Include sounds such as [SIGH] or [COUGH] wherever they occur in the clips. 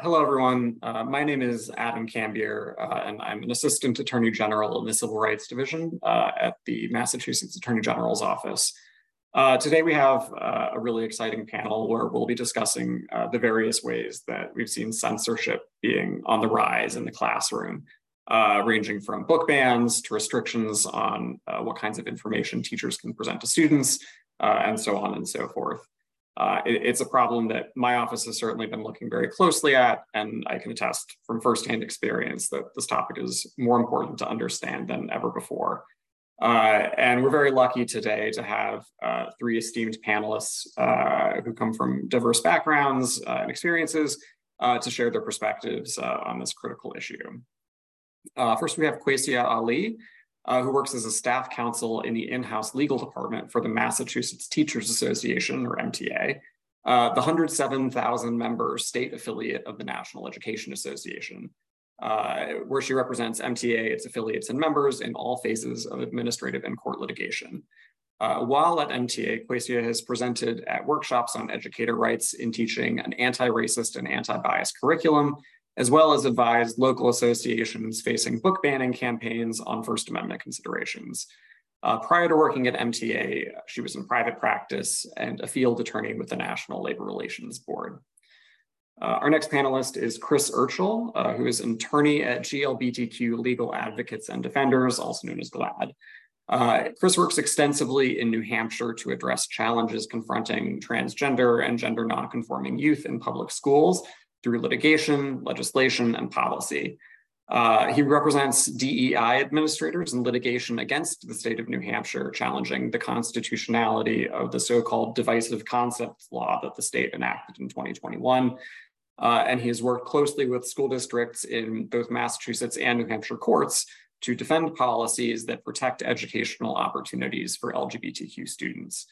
hello, everyone. Uh, my name is Adam Cambier, uh, and I'm an Assistant Attorney General in the Civil Rights Division uh, at the Massachusetts Attorney General's Office. Uh, today, we have uh, a really exciting panel where we'll be discussing the various ways that we've seen censorship being on the rise in the classroom, ranging from book bans to restrictions on what kinds of information teachers can present to students, and so on and so forth. Uh, it, it's a problem that my office has certainly been looking very closely at, and I can attest from firsthand experience that this topic is more important to understand than ever before. Uh, and we're very lucky today to have uh, three esteemed panelists uh, who come from diverse backgrounds uh, and experiences to share their perspectives on this critical issue. first, we have Quesia Ali, uh, who works as a staff counsel in the in-house legal department for the Massachusetts Teachers Association, or MTA, uh, the 107,000 member state affiliate of the National Education Association, uh, where she represents MTA, its affiliates and members in all phases of administrative and court litigation. Uh, while at MTA, Quesia has presented at workshops on educator rights in teaching an anti-racist and anti-bias curriculum as well as advise local associations facing book banning campaigns on First Amendment considerations. Uh, prior to working at MTA, she was in private practice and a field attorney with the National Labor Relations Board. Uh, our next panelist is Chris Erchull, uh, who is an attorney at GLBTQ Legal Advocates and Defenders, also known as GLAD. Uh, Chris works extensively in New Hampshire to address challenges confronting transgender and gender nonconforming youth in public schools, through litigation, legislation, and policy. Uh, he represents DEI administrators in litigation against the state of New Hampshire, challenging the constitutionality of the so-called divisive concepts law that the state enacted in 2021. Uh, and he has worked closely with school districts in both Massachusetts and New Hampshire courts to defend policies that protect educational opportunities for LGBTQ students.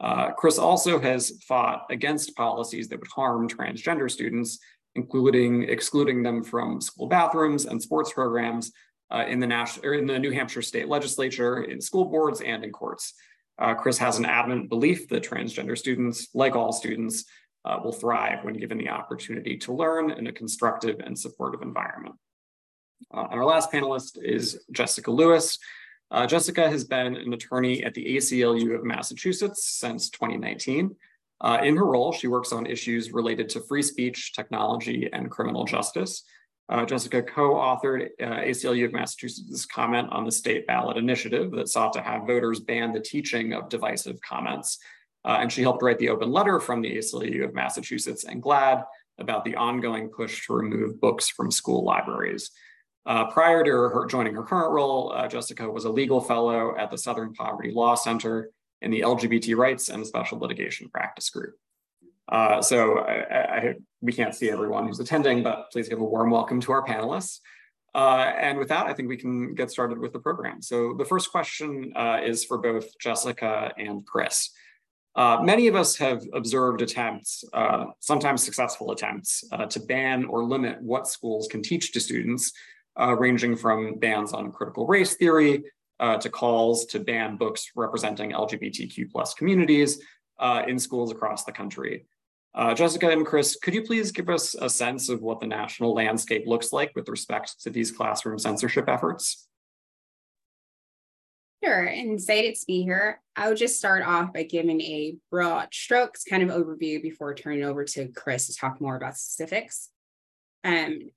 Uh, Chris also has fought against policies that would harm transgender students, including excluding them from school bathrooms and sports programs uh, in the or in the New Hampshire state legislature, in school boards, and in courts. Uh, Chris has an adamant belief that transgender students, like all students, uh, will thrive when given the opportunity to learn in a constructive and supportive environment. Uh, and our last panelist is Jessica Lewis. Uh, Jessica has been an attorney at the ACLU of Massachusetts since 2019. Uh, in her role, she works on issues related to free speech, technology, and criminal justice. Uh, Jessica co-authored uh, ACLU of Massachusetts' comment on the state ballot initiative that sought to have voters ban the teaching of divisive comments. Uh, and she helped write the open letter from the ACLU of Massachusetts and GLAD about the ongoing push to remove books from school libraries. Uh, prior to her joining her current role, uh, Jessica was a legal fellow at the Southern Poverty Law Center in the LGBT rights and special litigation practice group. Uh, so I, I, we can't see everyone who's attending, but please give a warm welcome to our panelists. Uh, and with that, I think we can get started with the program. So the first question uh, is for both Jessica and Chris. Uh, many of us have observed attempts, sometimes successful attempts, to ban or limit what schools can teach to students uh, ranging from bans on critical race theory uh, to calls to ban books representing LGBTQ plus communities uh, in schools across the country. Uh, Jessica and Chris, could you please give us a sense of what the national landscape looks like with respect to these classroom censorship efforts? Sure, and excited to be here. I would just start off by giving a broad strokes kind of overview before turning over to Chris to talk more about specifics. Um,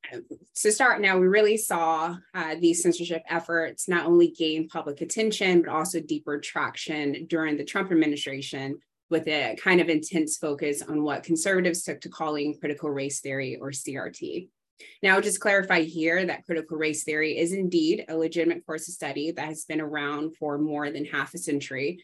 to start now, we really saw uh, these censorship efforts not only gain public attention, but also deeper traction during the Trump administration with a kind of intense focus on what conservatives took to calling critical race theory or CRT. Now, I'll just clarify here that critical race theory is indeed a legitimate course of study that has been around for more than half a century.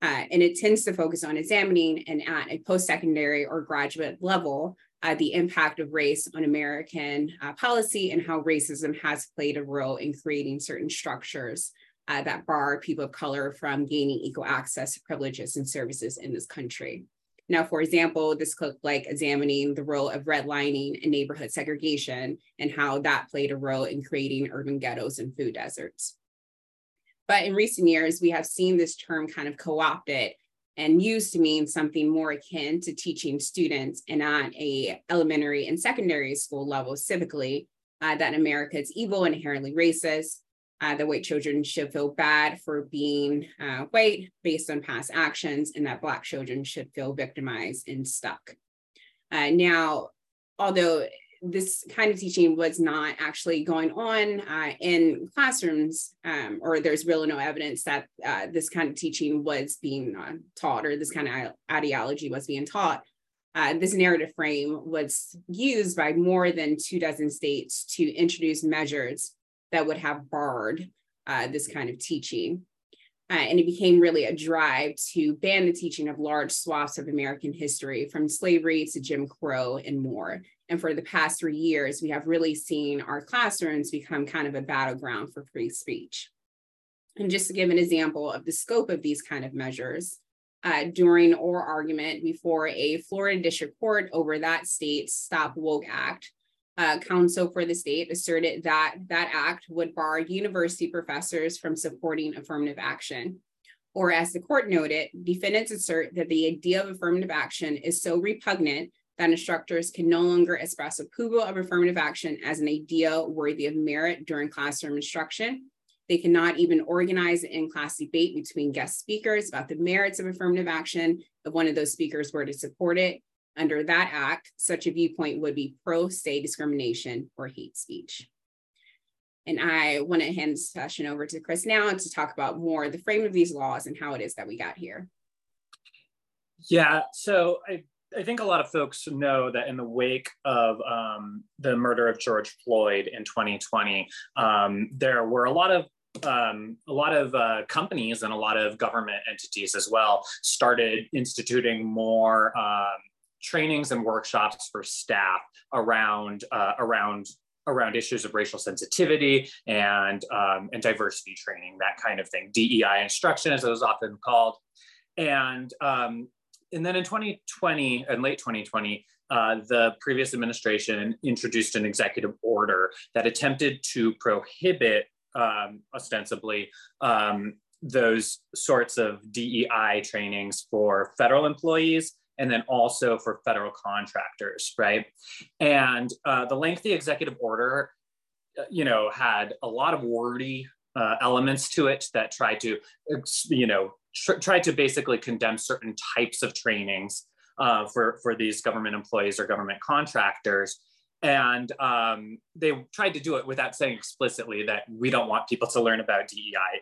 Uh, and it tends to focus on examining and at a post-secondary or graduate level uh, the impact of race on American uh, policy and how racism has played a role in creating certain structures uh, that bar people of color from gaining equal access to privileges and services in this country. Now, for example, this could like examining the role of redlining and neighborhood segregation and how that played a role in creating urban ghettos and food deserts. But in recent years, we have seen this term kind of co-opted and used to mean something more akin to teaching students and at a elementary and secondary school level civically uh, that America is evil inherently racist, uh, that white children should feel bad for being uh, white based on past actions, and that Black children should feel victimized and stuck. Uh, now, although this kind of teaching was not actually going on uh, in classrooms, um, or there's really no evidence that uh, this kind of teaching was being uh, taught or this kind of ideology was being taught. Uh, this narrative frame was used by more than two dozen states to introduce measures that would have barred uh, this kind of teaching. Uh, and it became really a drive to ban the teaching of large swaths of American history, from slavery to Jim Crow and more. And for the past three years, we have really seen our classrooms become kind of a battleground for free speech. And just to give an example of the scope of these kind of measures, uh, during or argument before a Florida district court over that state's Stop Woke Act, uh, counsel for the state asserted that that act would bar university professors from supporting affirmative action. Or as the court noted, defendants assert that the idea of affirmative action is so repugnant that instructors can no longer express approval of affirmative action as an idea worthy of merit during classroom instruction. They cannot even organize an in-class debate between guest speakers about the merits of affirmative action if one of those speakers were to support it. Under that act, such a viewpoint would be pro-state discrimination or hate speech. And I want to hand this session over to Chris now to talk about more the frame of these laws and how it is that we got here. Yeah, so I I think a lot of folks know that in the wake of um, the murder of George Floyd in 2020, um, there were a lot of um, a lot of uh, companies and a lot of government entities as well started instituting more um, trainings and workshops for staff around uh, around around issues of racial sensitivity and um, and diversity training, that kind of thing. DEI instruction, as it was often called, and um, and then in 2020 and late 2020, uh, the previous administration introduced an executive order that attempted to prohibit, um, ostensibly, um, those sorts of DEI trainings for federal employees and then also for federal contractors, right? And uh, the lengthy executive order, uh, you know, had a lot of wordy uh, elements to it that tried to, you know, tr- tried to basically condemn certain types of trainings uh, for, for these government employees or government contractors. And um, they tried to do it without saying explicitly that we don't want people to learn about DEI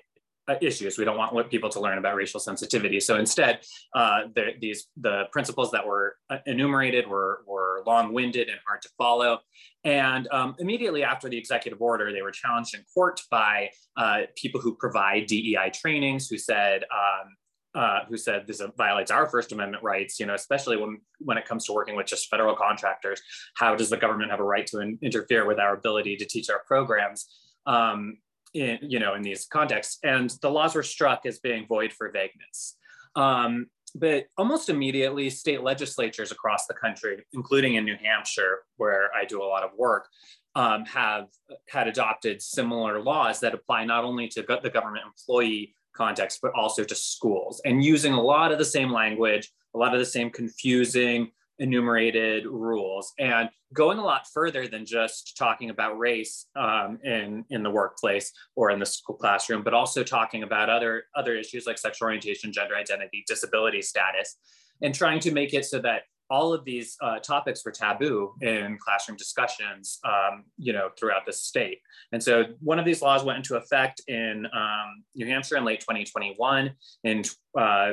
uh, issues. We don't want people to learn about racial sensitivity. So instead, uh, the, these the principles that were uh, enumerated were, were long-winded and hard to follow. And um, immediately after the executive order, they were challenged in court by uh, people who provide DEI trainings, who said. Um, uh, who said this violates our First Amendment rights, you know, especially when, when it comes to working with just federal contractors. How does the government have a right to in, interfere with our ability to teach our programs? Um, in, you know, in these contexts. And the laws were struck as being void for vagueness. Um, but almost immediately, state legislatures across the country, including in New Hampshire, where I do a lot of work, um, have had adopted similar laws that apply not only to the government employee context, but also to schools, and using a lot of the same language, a lot of the same confusing enumerated rules and going a lot further than just talking about race um, in, in the workplace or in the school classroom, but also talking about other, other issues like sexual orientation, gender identity, disability status, and trying to make it so that all of these uh, topics were taboo in classroom discussions, um, you know, throughout the state. And so one of these laws went into effect in um, New Hampshire in late 2021. In uh,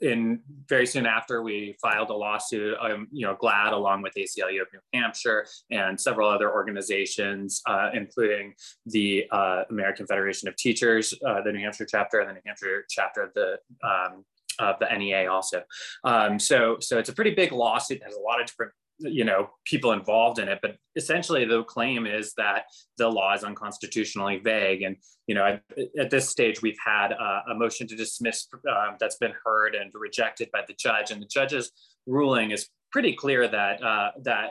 in very soon after we filed a lawsuit, I'm you know GLAD along with ACLU of New Hampshire and several other organizations, uh, including the uh, American Federation of Teachers, uh, the New Hampshire chapter, and the New Hampshire chapter of the um, of the NEA also. Um, so so it's a pretty big lawsuit. There's a lot of different you know people involved in it but essentially the claim is that the law is unconstitutionally vague. And you know at, this stage we've had a, a motion to dismiss um, that's been heard and rejected by the judge. And the judge's ruling is pretty clear that uh, that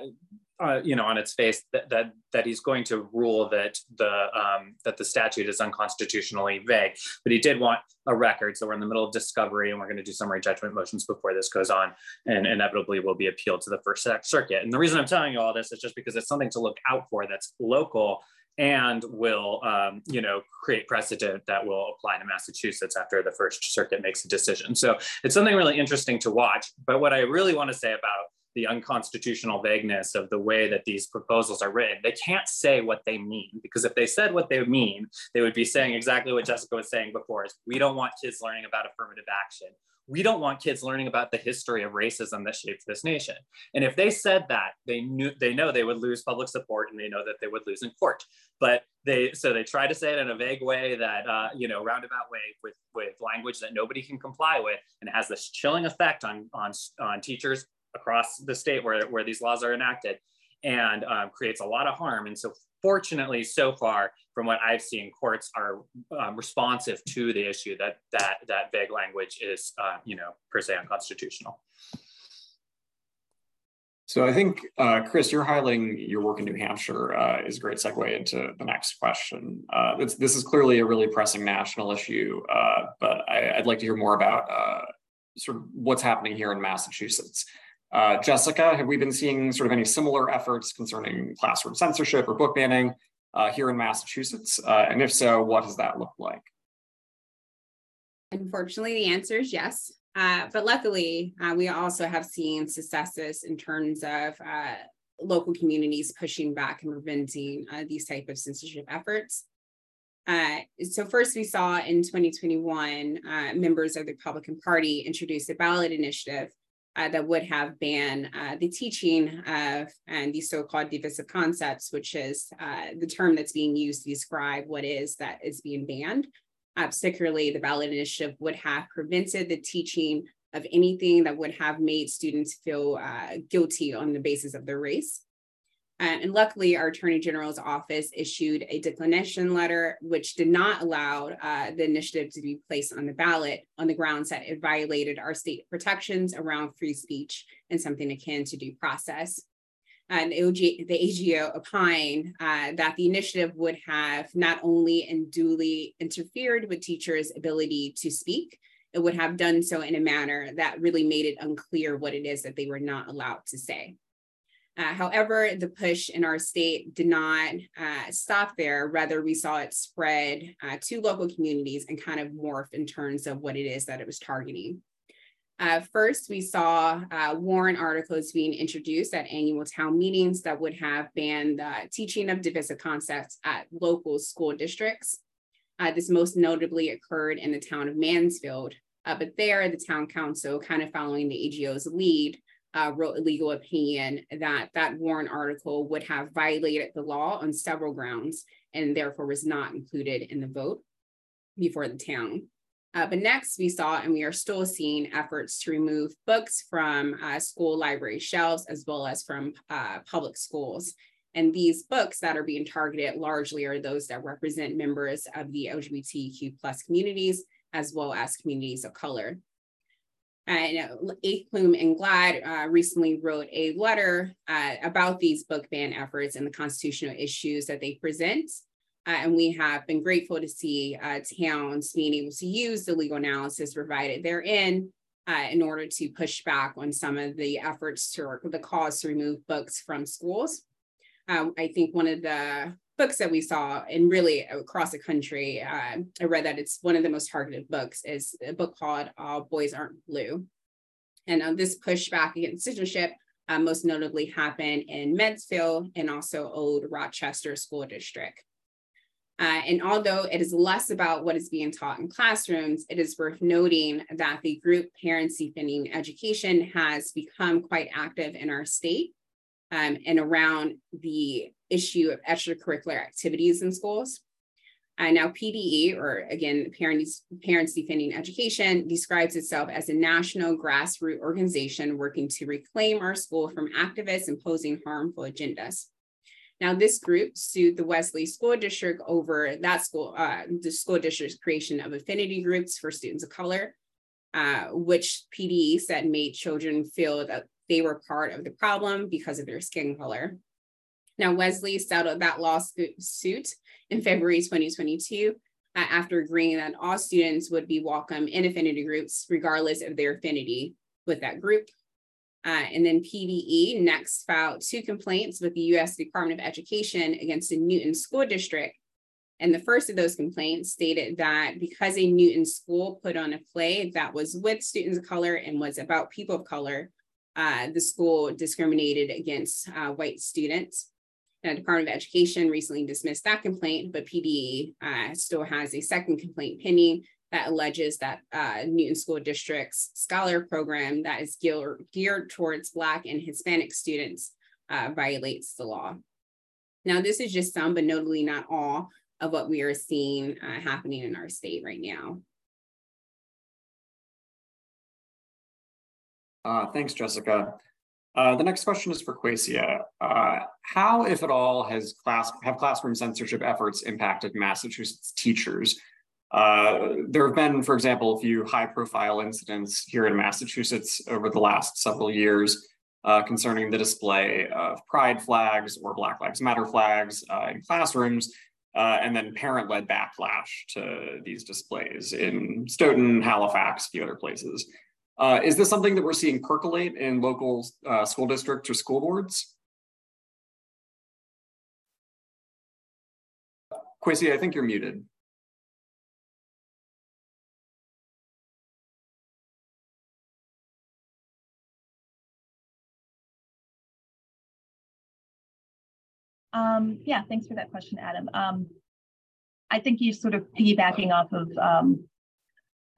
uh, you know, on its face that, that that he's going to rule that the um, that the statute is unconstitutionally vague. But he did want a record, so we're in the middle of discovery, and we're going to do summary judgment motions before this goes on, and inevitably will be appealed to the First Circuit. And the reason I'm telling you all this is just because it's something to look out for that's local and will um, you know create precedent that will apply to massachusetts after the first circuit makes a decision so it's something really interesting to watch but what i really want to say about the unconstitutional vagueness of the way that these proposals are written. They can't say what they mean because if they said what they mean, they would be saying exactly what Jessica was saying before is we don't want kids learning about affirmative action. We don't want kids learning about the history of racism that shaped this nation. And if they said that, they knew they know they would lose public support and they know that they would lose in court. But they so they try to say it in a vague way that uh, you know roundabout way with with language that nobody can comply with and has this chilling effect on on on teachers across the state where, where these laws are enacted and um, creates a lot of harm. And so fortunately, so far, from what I've seen, courts are um, responsive to the issue that that that vague language is, uh, you know, per se unconstitutional. So I think, uh, Chris, you're highlighting your work in New Hampshire uh, is a great segue into the next question. Uh, this is clearly a really pressing national issue, uh, but I, would like to hear more about uh, sort of what's happening here in Massachusetts. Uh, Jessica, have we been seeing sort of any similar efforts concerning classroom censorship or book banning uh, here in Massachusetts? Uh, and if so, what does that look like? Unfortunately, the answer is yes. Uh, but luckily, uh, we also have seen successes in terms of uh, local communities pushing back and preventing these type of censorship efforts. so first we saw in 2021, members of the Republican Party introduced a ballot initiative uh, that would have banned uh, the teaching of and these so-called divisive concepts, which is uh, the term that's being used to describe what is that is being banned. Uh, particularly, the ballot initiative would have prevented the teaching of anything that would have made students feel uh, guilty on the basis of their race. Uh, and luckily, our Attorney General's office issued a declination letter, which did not allow uh, the initiative to be placed on the ballot on the grounds that it violated our state protections around free speech and something akin to due process. And the, AGO opined uh, that the initiative would have not only unduly interfered with teachers' ability to speak, it would have done so in a manner that really made it unclear what it is that they were not allowed to say. Uh, however, the push in our state did not uh, stop there. Rather, we saw it spread uh, to local communities and kind of morph in terms of what it is that it was targeting. Uh, first, we saw uh, warrant articles being introduced at annual town meetings that would have banned the teaching of divisive concepts at local school districts. Uh, this most notably occurred in the town of Mansfield, but there the town council, kind of following the AGO's lead, uh, wrote a legal opinion that that warrant article would have violated the law on several grounds and therefore was not included in the vote before the town. Uh, but next, we saw and we are still seeing efforts to remove books from uh, school library shelves as well as from uh, public schools. And these books that are being targeted largely are those that represent members of the LGBTQ plus communities as well as communities of color. And Plume and Glad uh, recently wrote a letter uh, about these book ban efforts and the constitutional issues that they present. Uh, and we have been grateful to see uh, towns being able to use the legal analysis provided therein uh, in order to push back on some of the efforts to the cause to remove books from schools. Um, I think one of the books that we saw and really across the country uh, i read that it's one of the most targeted books is a book called all boys aren't blue and uh, this pushback against citizenship uh, most notably happened in Mansfield and also Old Rochester School District. Uh, and although it is less about what is being taught in classrooms, it is worth noting that the group Parents Defending Education has become quite active in our state um, and around the issue of extracurricular activities in schools. Uh, now, PDE, or again, Parents, Parents Defending Education, describes itself as a national grassroots organization working to reclaim our school from activists imposing harmful agendas. Now, this group sued the Wellesley School District over that school, uh, the school district's creation of affinity groups for students of color, uh, which PDE said made children feel that they were part of the problem because of their skin color. Now, Wellesley settled that lawsuit in February 2022 uh, after agreeing that all students would be welcome in affinity groups, regardless of their affinity with that group. Uh, and then PDE next filed two complaints with the US Department of Education against the Newton School District. And the first of those complaints stated that because a Newton school put on a play that was with students of color and was about people of color, uh, the school discriminated against uh, white students. The Department of Education recently dismissed that complaint, but PD uh, still has a second complaint pending that alleges that uh, Newton School District's scholar program that is geared, geared towards Black and Hispanic students uh, violates the law. Now, this is just some, but notably not all, of what we are seeing uh, happening in our state right now. Uh, thanks, Jessica. Uh, the next question is for Quasia. Uh, how, if at all, has class have classroom censorship efforts impacted Massachusetts teachers? Uh, there have been, for example, a few high-profile incidents here in Massachusetts over the last several years uh, concerning the display of pride flags or Black Lives Matter flags uh, in classrooms, and then parent-led backlash to these displays in Stoughton, Halifax, a few other places. Uh, is this something that we're seeing percolate in local uh, school districts or school boards? Quasi, I think you're muted. Um, yeah, thanks for that question, Adam. Um, I think you're sort of piggybacking off of um,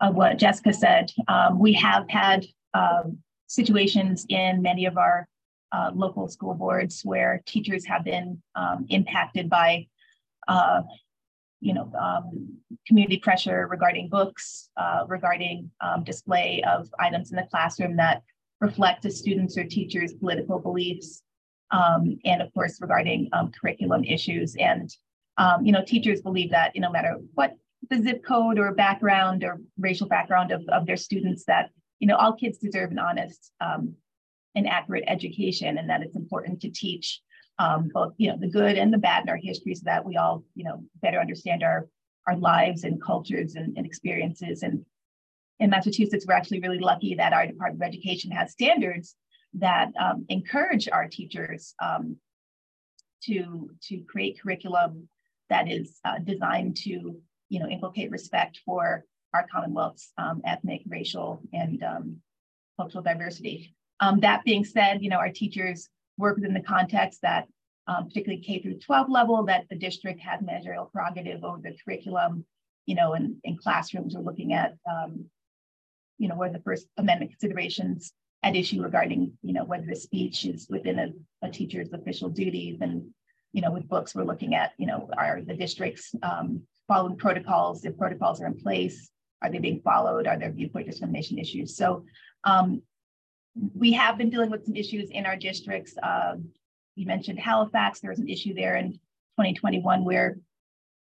of what Jessica said. Um, we have had um, situations in many of our uh, local school boards where teachers have been um, impacted by, uh, you know, um, community pressure regarding books, uh, regarding um, display of items in the classroom that reflect a student's or teacher's political beliefs, um, and of course regarding curriculum issues. And you know, teachers believe that you know, no matter what the zip code or background or racial background of, of their students that you know all kids deserve an honest um, and accurate education and that it's important to teach um, both you know the good and the bad in our history so that we all you know better understand our our lives and cultures and, and experiences. And in massachusetts we're actually really lucky that our department of education has standards that um, encourage our teachers um, to to create curriculum that is uh, designed to you know, inculcate respect for our Commonwealth's um, ethnic, racial, and um, cultural diversity. Um, that being said, you know, our teachers work within the context that, um, particularly K through 12 level, that the district has managerial prerogative over the curriculum, you know, and in classrooms we're looking at, um, you know, what are the First Amendment considerations at issue regarding, you know, whether the speech is within a, a teacher's official duties and, you know, with books, we're looking at, you know, are the district's um, following protocols, if protocols are in place, are they being followed? Are there viewpoint discrimination issues? So um, we have been dealing with some issues in our districts. Uh, you mentioned Halifax, there was an issue there in 2021 where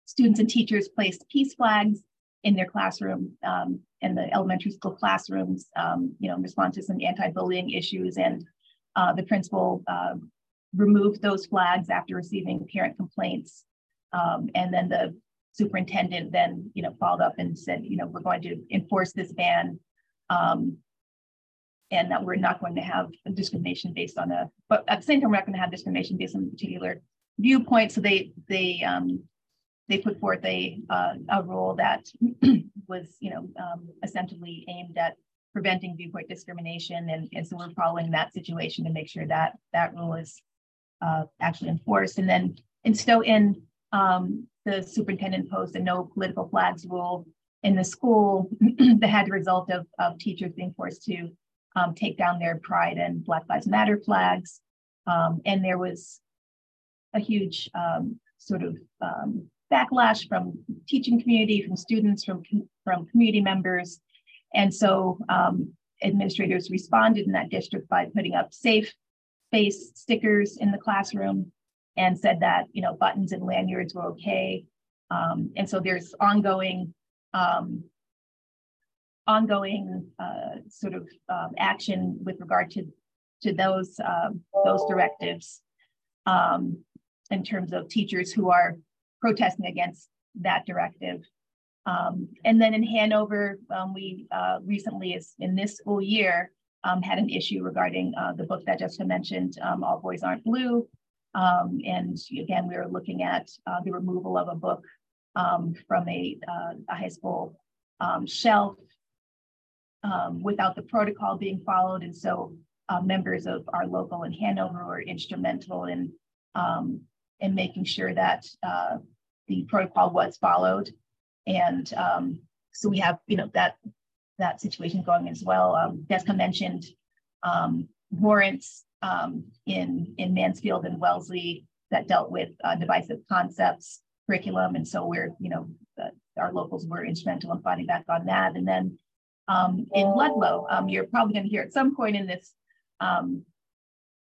students and teachers placed peace flags in their classroom, um, in the elementary school classrooms, um, you know, in response to some anti-bullying issues. And uh, the principal uh, removed those flags after receiving parent complaints. Um, and then the superintendent then, you know, followed up and said, you know, we're going to enforce this ban. Um, and that we're not going to have discrimination based on a, but at the same time, we're not going to have discrimination based on a particular viewpoint. So they they um, they put forth a uh, a rule that [CLEARS THROAT] was you know um, essentially aimed at preventing viewpoint discrimination, and, and so we're following that situation to make sure that that rule is uh, actually enforced. And then and so in um, the superintendent posed a no political flags rule in the school [CLEARS THROAT] that had the result of, of teachers being forced to um, take down their pride and Black Lives Matter flags. Um, and there was a huge um, sort of um, backlash from teaching community, from students, from, from community members. And so um, administrators responded in that district by putting up safe space stickers in the classroom and said that you know buttons and lanyards were okay. Um, and so there's ongoing um, ongoing uh, sort of um, action with regard to to those um, those directives um, in terms of teachers who are protesting against that directive. Um, and then in Hanover, we uh, recently, is in this school year, had an issue regarding uh, the book that Jessica mentioned, All Boys Aren't Blue. Um, and again, we were looking at uh, the removal of a book um, from a, uh, a, high school shelf without the protocol being followed. And so uh, members of our local in Hanover were instrumental in, in making sure that uh, the protocol was followed. And um, so we have, you know, that that situation going as well. Um, mentioned um, warrants um, in in Mansfield and Wellesley that dealt with uh, divisive concepts curriculum, and so we're, you know, uh, our locals were instrumental in fighting back on that. And then um, in Ludlow, um, you're probably going to hear at some point in this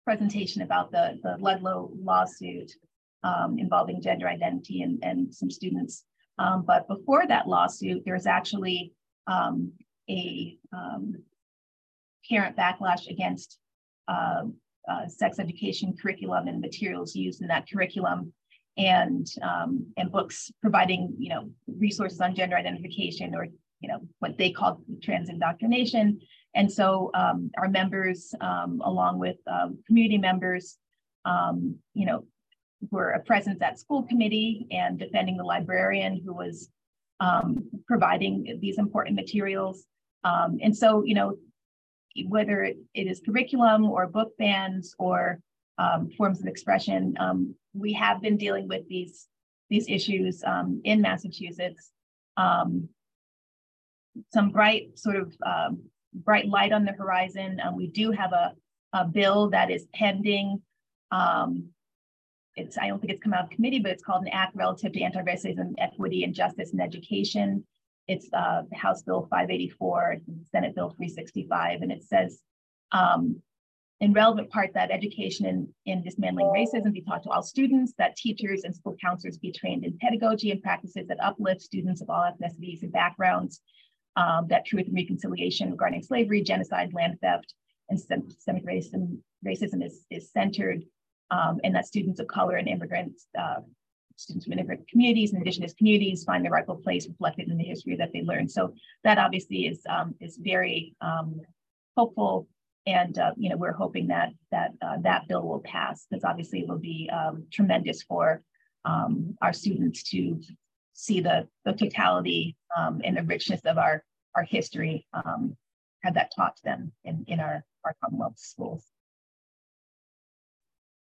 presentation about the the Ludlow lawsuit um, involving gender identity and, and some students. Um, but before that lawsuit, there's actually um, a um, parent backlash against uh, uh, sex education curriculum and materials used in that curriculum and um, and books providing you know resources on gender identification or you know what they call trans indoctrination and so um, our members um, along with um, community members um, you know were a presence at school committee and defending the librarian who was providing these important materials. And so, you know, whether it is curriculum or book bans or um, forms of expression, um, we have been dealing with these these issues um, in Massachusetts. Um, some bright sort of bright light on the horizon. we do have a, a bill that is pending um, it's I don't think it's come out of committee, but it's called an act relative to anti-racism, equity, and justice in education. It's uh, House Bill 584, Senate Bill 365, and it says um, in relevant part that education in, in dismantling racism be taught to all students, that teachers and school counselors be trained in pedagogy and practices that uplift students of all ethnicities and backgrounds, um, that truth and reconciliation regarding slavery, genocide, land theft, and systemic racism, racism is, is centered um, and that students of color and immigrants, uh, students from immigrant communities and indigenous communities find their rightful place reflected in the history that they learn. So that obviously is um, is very um, hopeful, and uh, you know we're hoping that that uh, that bill will pass because obviously it will be um, tremendous for um, our students to see the the totality um, and the richness of our our history. have that taught to them in in our our Commonwealth schools.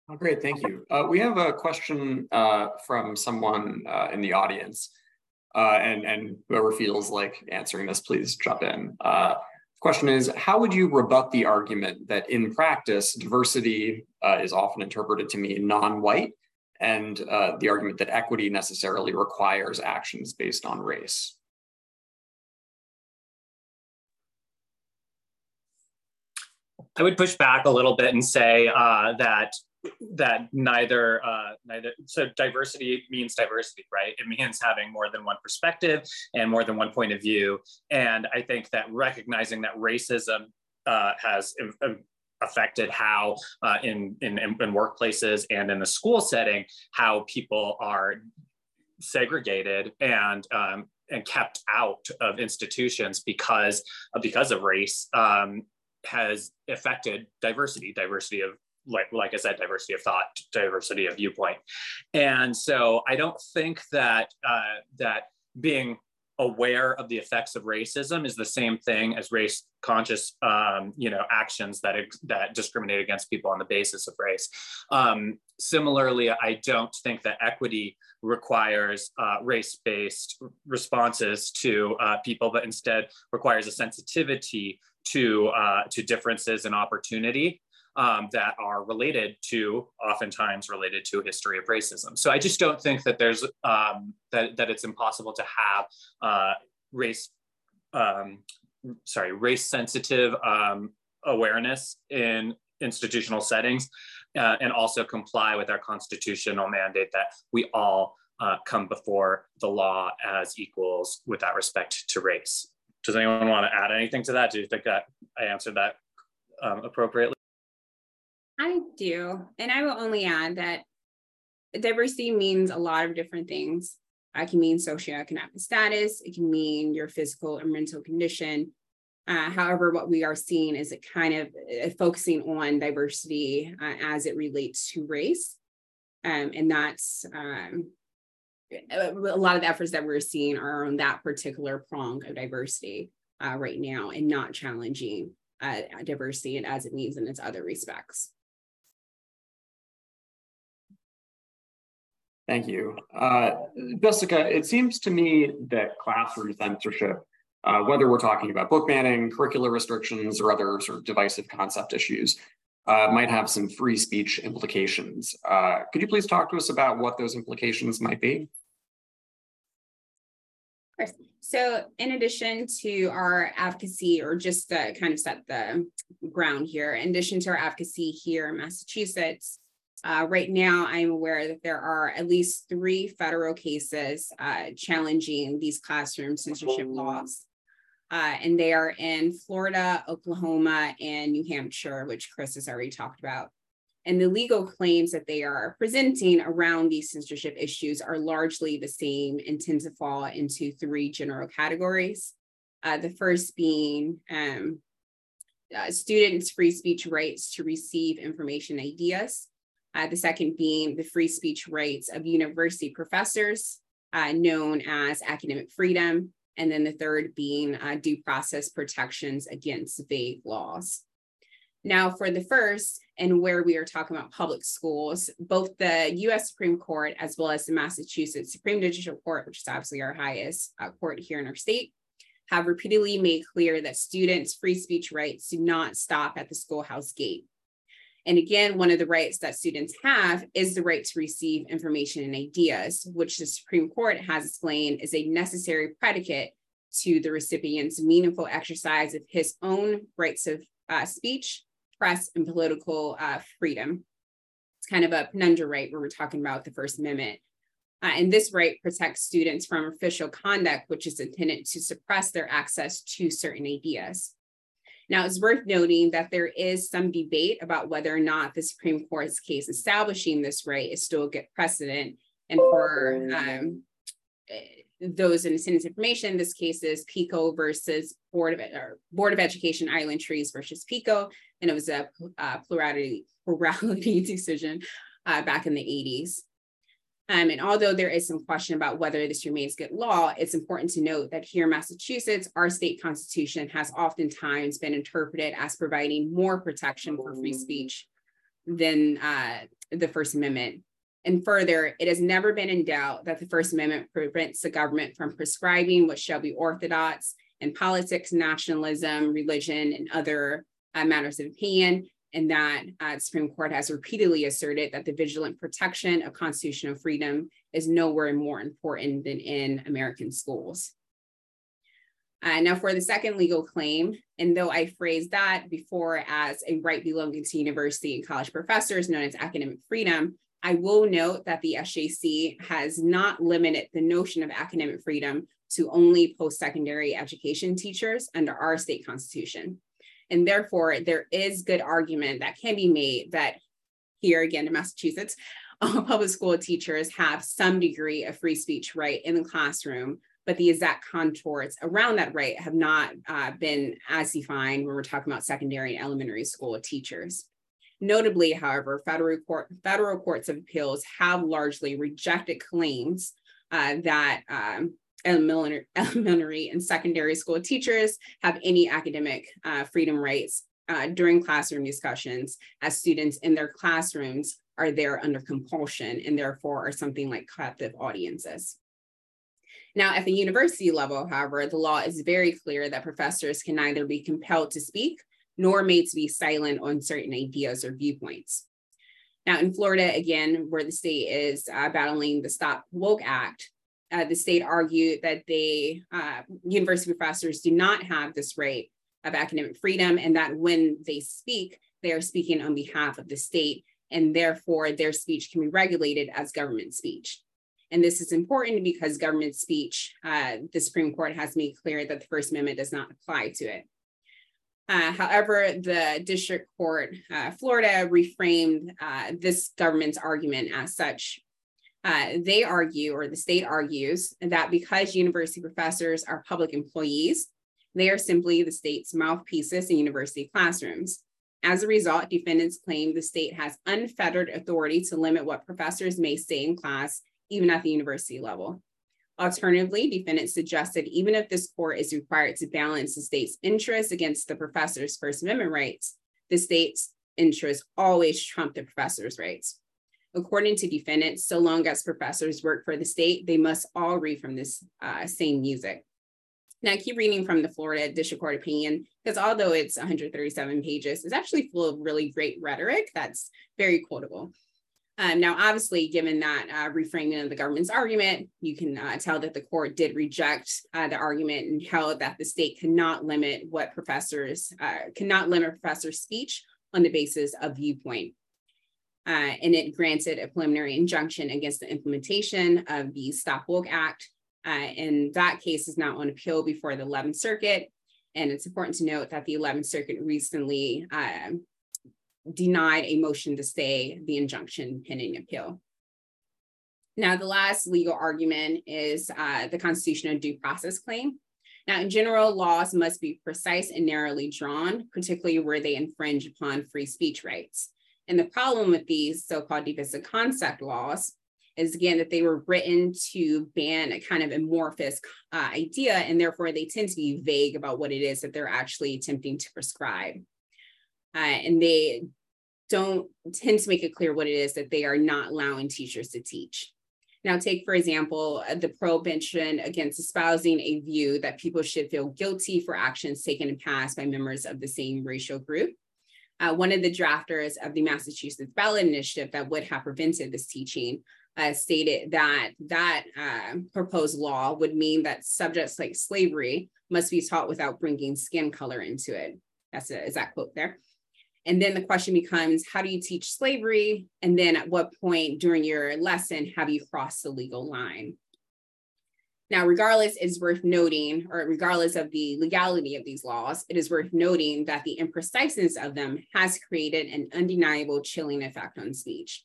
Oh, great, thank you. Uh, we have a question uh, from someone uh, in the audience, uh, and, and whoever feels like answering this, please jump in. Uh, question is, how would you rebut the argument that in practice, diversity uh, is often interpreted to mean non-white, and the argument that equity necessarily requires actions based on race? I would push back a little bit and say that that neither uh, neither so diversity means diversity right? It means having more than one perspective and more than one point of view. And i think that recognizing that racism uh, has affected how uh, in, in, in workplaces and in the school setting how people are segregated and um, and kept out of institutions because because of race um, has affected diversity diversity of like like I said, diversity of thought, diversity of viewpoint, and so I don't think that uh, that being aware of the effects of racism is the same thing as race conscious um, you know actions that that discriminate against people on the basis of race. Um, similarly i don't think that equity requires uh, race-based responses to uh, people but instead requires a sensitivity to uh, to differences and opportunity um, that are related to, oftentimes related to history of racism. So I just don't think that there's, um, that, that it's impossible to have uh, race, um, sorry, race sensitive um, awareness in institutional settings uh, and also comply with our constitutional mandate that we all uh, come before the law as equals without respect to race. Does anyone want to add anything to that? Do you think that I answered that um, appropriately? Do. And I will only add that diversity means a lot of different things. It can mean socioeconomic status, it can mean your physical and mental condition. Uh, however, what we are seeing is it kind of uh, focusing on diversity uh, as it relates to race. Um, and that's um, a lot of the efforts that we're seeing are on that particular prong of diversity uh, right now and not challenging uh, diversity and as it means in its other respects. Thank you. Uh, Jessica, it seems to me that classroom censorship, uh, whether we're talking about book banning, curricular restrictions, or other sort of divisive concept issues, uh, might have some free speech implications. Uh, could you please talk to us about what those implications might be? Of course. So in addition to our advocacy, or just to kind of set the ground here, in addition to our advocacy here in Massachusetts, uh, right now, I'm aware that there are at least three federal cases uh, challenging these classroom censorship laws. Uh, and they are in Florida, Oklahoma, and New Hampshire, which Chris has already talked about. And the legal claims that they are presenting around these censorship issues are largely the same and tend to fall into three general categories. Uh, the first being um, uh, students' free speech rights to receive information ideas. Uh, the second being the free speech rights of university professors, uh, known as academic freedom. And then the third being uh, due process protections against vague laws. Now, for the first, and where we are talking about public schools, both the US Supreme Court as well as the Massachusetts Supreme Judicial Court, which is obviously our highest uh, court here in our state, have repeatedly made clear that students' free speech rights do not stop at the schoolhouse gate. And again, one of the rights that students have is the right to receive information and ideas, which the Supreme Court has explained is a necessary predicate to the recipient's meaningful exercise of his own rights of uh, speech, press, and political uh, freedom. It's kind of a penumbra right where we're talking about the First Amendment. Uh, and this right protects students from official conduct, which is intended to suppress their access to certain ideas. Now, it's worth noting that there is some debate about whether or not the Supreme Court's case establishing this right is still a good precedent. And for um, eh, those in attendance information, this case is PICO versus Board of, or Board of Education Island Trees versus PICO. And it was a uh, plurality, [LAUGHS] plurality decision uh, back in the 80s. Um, and although there is some question about whether this remains good law, it's important to note that here in Massachusetts, our state constitution has oftentimes been interpreted as providing more protection for free speech than uh, the First Amendment. And further, it has never been in doubt that the First Amendment prevents the government from prescribing what shall be orthodox in politics, nationalism, religion, and other uh, matters of opinion, and that uh, Supreme Court has repeatedly asserted that the vigilant protection of constitutional freedom is nowhere more important than in American schools. Uh, now, for the second legal claim, and though I phrased that before as a right belonging to university and college professors known as academic freedom, I will note that the SJC has not limited the notion of academic freedom to only post secondary education teachers under our state constitution. And therefore, there is good argument that can be made that here again in Massachusetts, [LAUGHS] uh, public school teachers have some degree of free speech right in the classroom, but the exact contours around that right have not uh, been as defined when we're talking about secondary and elementary school teachers. Notably, however, federal, court, federal courts of appeals have largely rejected claims uh, that um, [LAUGHS] elementary, and secondary school teachers have any academic uh, freedom rights uh, during classroom discussions as students in their classrooms are there under compulsion and therefore are something like captive audiences. Now, at the university level, however, the law is very clear that professors can neither be compelled to speak nor made to be silent on certain ideas or viewpoints. Now, in Florida, again, where the state is uh, battling the Stop Woke Act, uh, the state argued that they, uh, university professors do not have this right of academic freedom and that when they speak, they are speaking on behalf of the state and therefore their speech can be regulated as government speech. And this is important because government speech, uh, the Supreme Court has made clear that the First Amendment does not apply to it. Uh, however, the district court, uh, Florida, reframed uh, this government's argument as such. Uh, they argue, or the state argues, that because university professors are public employees, they are simply the state's mouthpieces in university classrooms. As a result, defendants claim the state has unfettered authority to limit what professors may say in class, even at the university level. Alternatively, defendants suggested even if this court is required to balance the state's interests against the professor's First Amendment rights, the state's interests always trump the professor's rights. According to defendants, so long as professors work for the state, they must all read from this uh, same music. Now, I keep reading from the Florida District Court opinion because although it's 137 pages, it's actually full of really great rhetoric that's very quotable. Um, now, obviously, given that uh, reframing of the government's argument, you can uh, tell that the court did reject uh, the argument and held that the state cannot limit what professors uh, cannot limit professors' speech on the basis of viewpoint. Uh, and it granted a preliminary injunction against the implementation of the Stop Woke Act. Uh, and that case is now on appeal before the 11th Circuit. And it's important to note that the 11th Circuit recently denied a motion to stay the injunction pending appeal. Now, the last legal argument is uh, the constitutional due process claim. Now, in general, laws must be precise and narrowly drawn, particularly where they infringe upon free speech rights. And the problem with these so-called divisive concept laws is again that they were written to ban a kind of amorphous uh, idea, and therefore they tend to be vague about what it is that they're actually attempting to prescribe uh, and they don't tend to make it clear what it is that they are not allowing teachers to teach. Now, take, for example, uh, the prohibition against espousing a view that people should feel guilty for actions taken in past by members of the same racial group. Uh, one of the drafters of the Massachusetts ballot initiative that would have prevented this teaching uh, stated that that uh, proposed law would mean that subjects like slavery must be taught without bringing skin color into it. That's a, is that quote there? And then the question becomes, how do you teach slavery? And then at what point during your lesson have you crossed the legal line? Now, regardless, it's worth noting, or regardless of the legality of these laws, it is worth noting that the impreciseness of them has created an undeniable chilling effect on speech.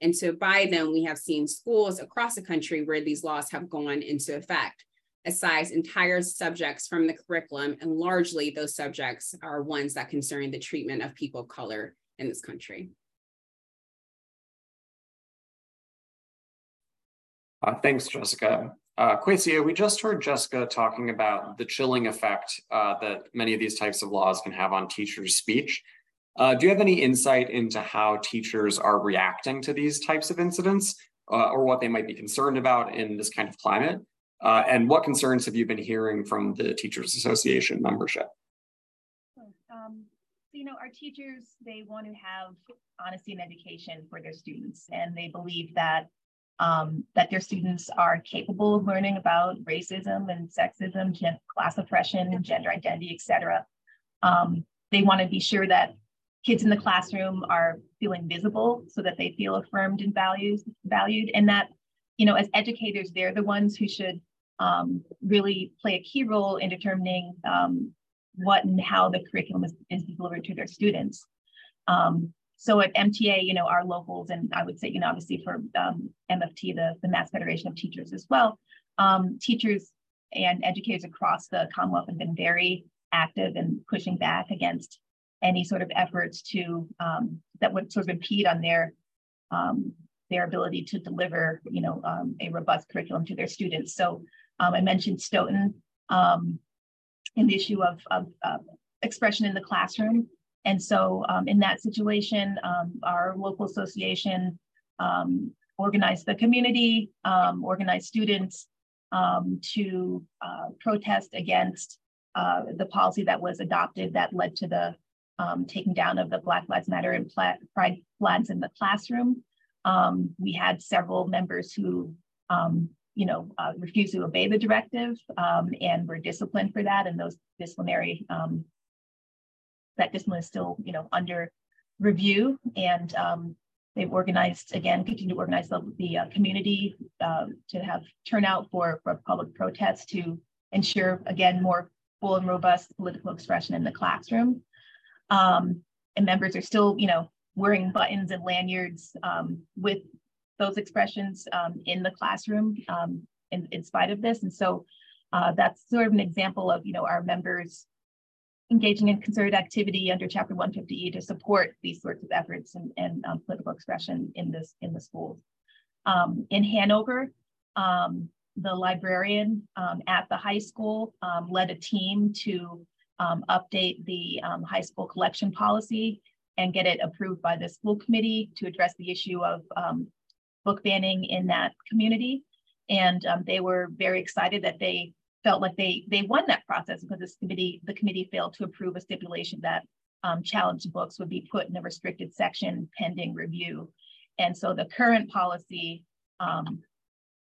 And so by them, we have seen schools across the country where these laws have gone into effect excise entire subjects from the curriculum, and largely those subjects are ones that concern the treatment of people of color in this country. Uh, thanks, Jessica. Uh, we just heard Jessica talking about the chilling effect uh, that many of these types of laws can have on teachers' speech. Uh, do you have any insight into how teachers are reacting to these types of incidents uh, or what they might be concerned about in this kind of climate? Uh, and what concerns have you been hearing from the Teachers Association membership? Um, so, you know, our teachers, they want to have honesty in education for their students, and they believe that um, that their students are capable of learning about racism and sexism, gen- class oppression, gender identity, etc. Um, they want to be sure that kids in the classroom are feeling visible so that they feel affirmed and values valued and that you know as educators they're the ones who should um, really play a key role in determining um, what and how the curriculum is, is delivered to their students. Um, so at MTA, you know, our locals, and I would say, you know, obviously for um, MFT, the, the Mass Federation of Teachers as well, um, teachers and educators across the Commonwealth have been very active in pushing back against any sort of efforts to um, that would sort of impede on their their ability to deliver, you know, a robust curriculum to their students. So um, I mentioned Stoughton um, and the issue of, of uh, expression in the classroom. And so um, in that situation, um, our local association um, organized the community, um, organized students to uh, protest against uh, the policy that was adopted that led to the taking down of the Black Lives Matter and Pride flags in the classroom. we had several members who um, you know, uh, refused to obey the directive um, and were disciplined for that. And those disciplinary, um, that discipline is still, you know, under review. And um, they've organized, again, continue to organize the, the uh, community uh, to have turnout for, for public protests to ensure, again, more full and robust political expression in the classroom. Um, and members are still, you know, wearing buttons and lanyards um, with those expressions um, in the classroom um, in, in spite of this. And so uh, that's sort of an example of, you know, our members engaging in concerted activity under Chapter 150E to support these sorts of efforts and, and um, political expression in this in the schools. Um, in Hanover, um, the librarian um, at the high school um, led a team to um, update the high school collection policy and get it approved by the school committee to address the issue of book banning in that community. And they were very excited that they felt like they they won that process because this committee the committee failed to approve a stipulation that um, challenged books would be put in a restricted section pending review. And so the current policy um,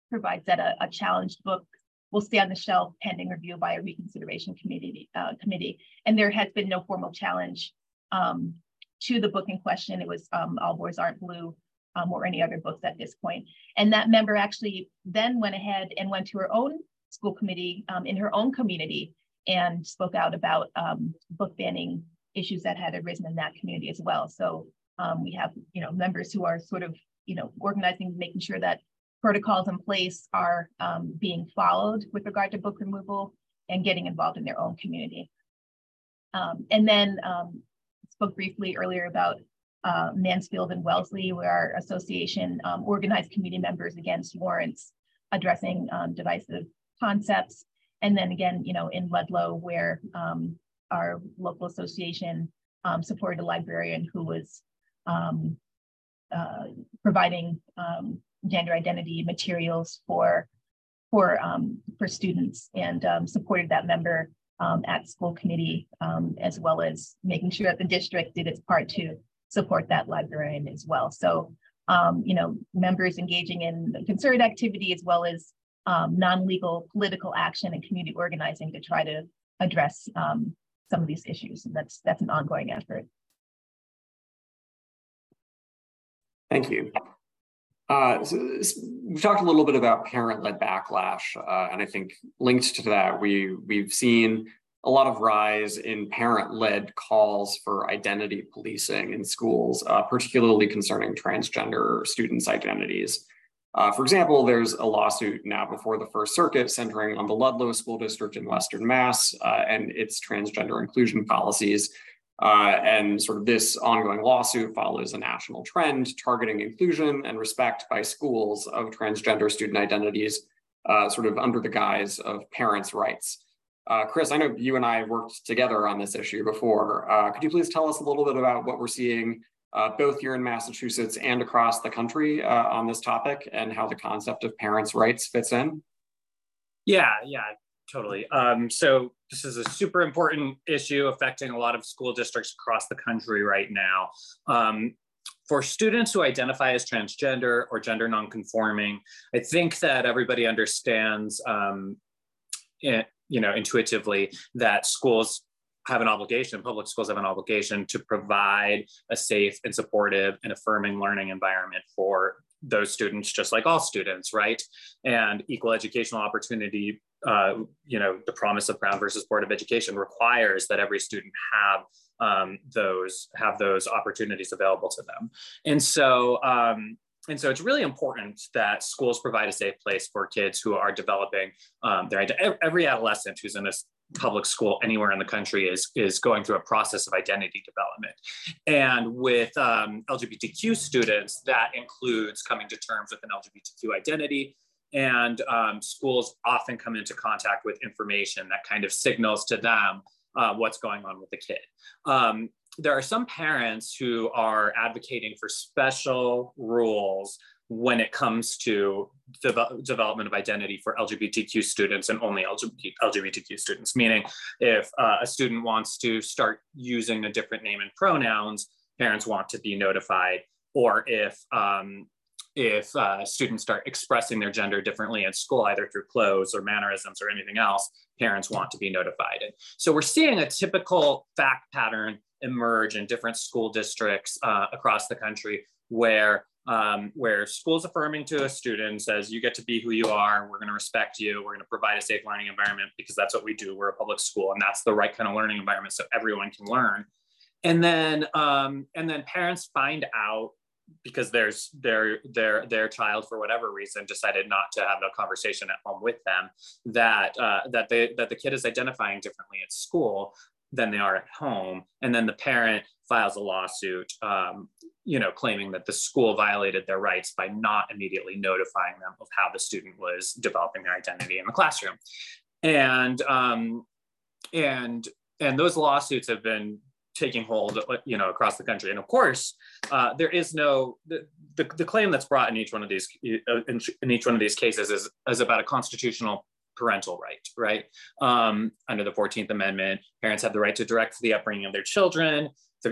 provides that a, a, challenged book will stay on the shelf pending review by a reconsideration committee. Uh, committee. And there has been no formal challenge um, to the book in question. It was um, All Boys Aren't Blue um, or any other books at this point. And that member actually then went ahead and went to her own school committee um, in her own community and spoke out about um, book banning issues that had arisen in that community as well. So um, we have, you know, members who are sort of, you know, organizing, making sure that protocols in place are um, being followed with regard to book removal and getting involved in their own community. Um, and then um, spoke briefly earlier about uh, Mansfield and Wellesley, where our association organized community members against warrants addressing divisive concepts. And then again, you know, in Ludlow, where um, our local association um, supported a librarian who was um, uh, providing um, gender identity materials for for um, for students and um, supported that member at school committee, as well as making sure that the district did its part to support that librarian as well. So, you know, members engaging in concerted activity as well as um, non-legal political action and community organizing to try to address um, some of these issues. And that's that's an ongoing effort. Thank you. Uh, so we've talked a little bit about parent-led backlash, uh, and I think linked to that, we we've seen a lot of rise in parent-led calls for identity policing in schools, uh, particularly concerning transgender students' identities. Uh, for example, there's a lawsuit now before the First Circuit centering on the Ludlow School District in Western Mass uh, and its transgender inclusion policies. Uh, and sort of this ongoing lawsuit follows a national trend targeting inclusion and respect by schools of transgender student identities, uh, sort of under the guise of parents' rights. Uh, Chris, I know you and I worked together on this issue before. Uh, could you please tell us a little bit about what we're seeing uh, both here in Massachusetts and across the country uh, on this topic and how the concept of parents' rights fits in? Yeah, yeah, totally. Um, so this is a super important issue affecting a lot of school districts across the country right now. Um, for students who identify as transgender or gender nonconforming, I think that everybody understands, um, it, you know, intuitively that schools have an obligation, public schools have an obligation to provide a safe and supportive and affirming learning environment for those students, just like all students, right? And equal educational opportunity, uh, you know, the promise of Brown versus Board of Education requires that every student have um, those have those opportunities available to them. And so, um, and so it's really important that schools provide a safe place for kids who are developing um, their every adolescent who's in a public school anywhere in the country is, is going through a process of identity development. And with um, LGBTQ students, that includes coming to terms with an LGBTQ identity. And um, schools often come into contact with information that kind of signals to them uh, what's going on with the kid. Um, there are some parents who are advocating for special rules when it comes to the development of identity for LGBTQ students and only LGBTQ students, meaning if uh, a student wants to start using a different name and pronouns, parents want to be notified, or if um, if uh, students start expressing their gender differently in school, either through clothes or mannerisms or anything else, parents want to be notified. And so we're seeing a typical fact pattern emerge in different school districts uh, across the country where um, where school's affirming to a student says, you get to be who you are. We're going to respect you. We're going to provide a safe learning environment because that's what we do. We're a public school and that's the right kind of learning environment so everyone can learn. And then, um, and then parents find out because there's their their their child for whatever reason decided not to have a conversation at home with them that uh, that they that the kid is identifying differently at school than they are at home and then the parent files a lawsuit um, you know claiming that the school violated their rights by not immediately notifying them of how the student was developing their identity in the classroom and um, and and those lawsuits have been taking hold, you know, across the country. And of course, uh, there is no the, the, the, claim that's brought in each one of these in, in, each one of these cases is is about a constitutional parental right, right? Um, under the 14th Amendment, parents have the right to direct the upbringing of their children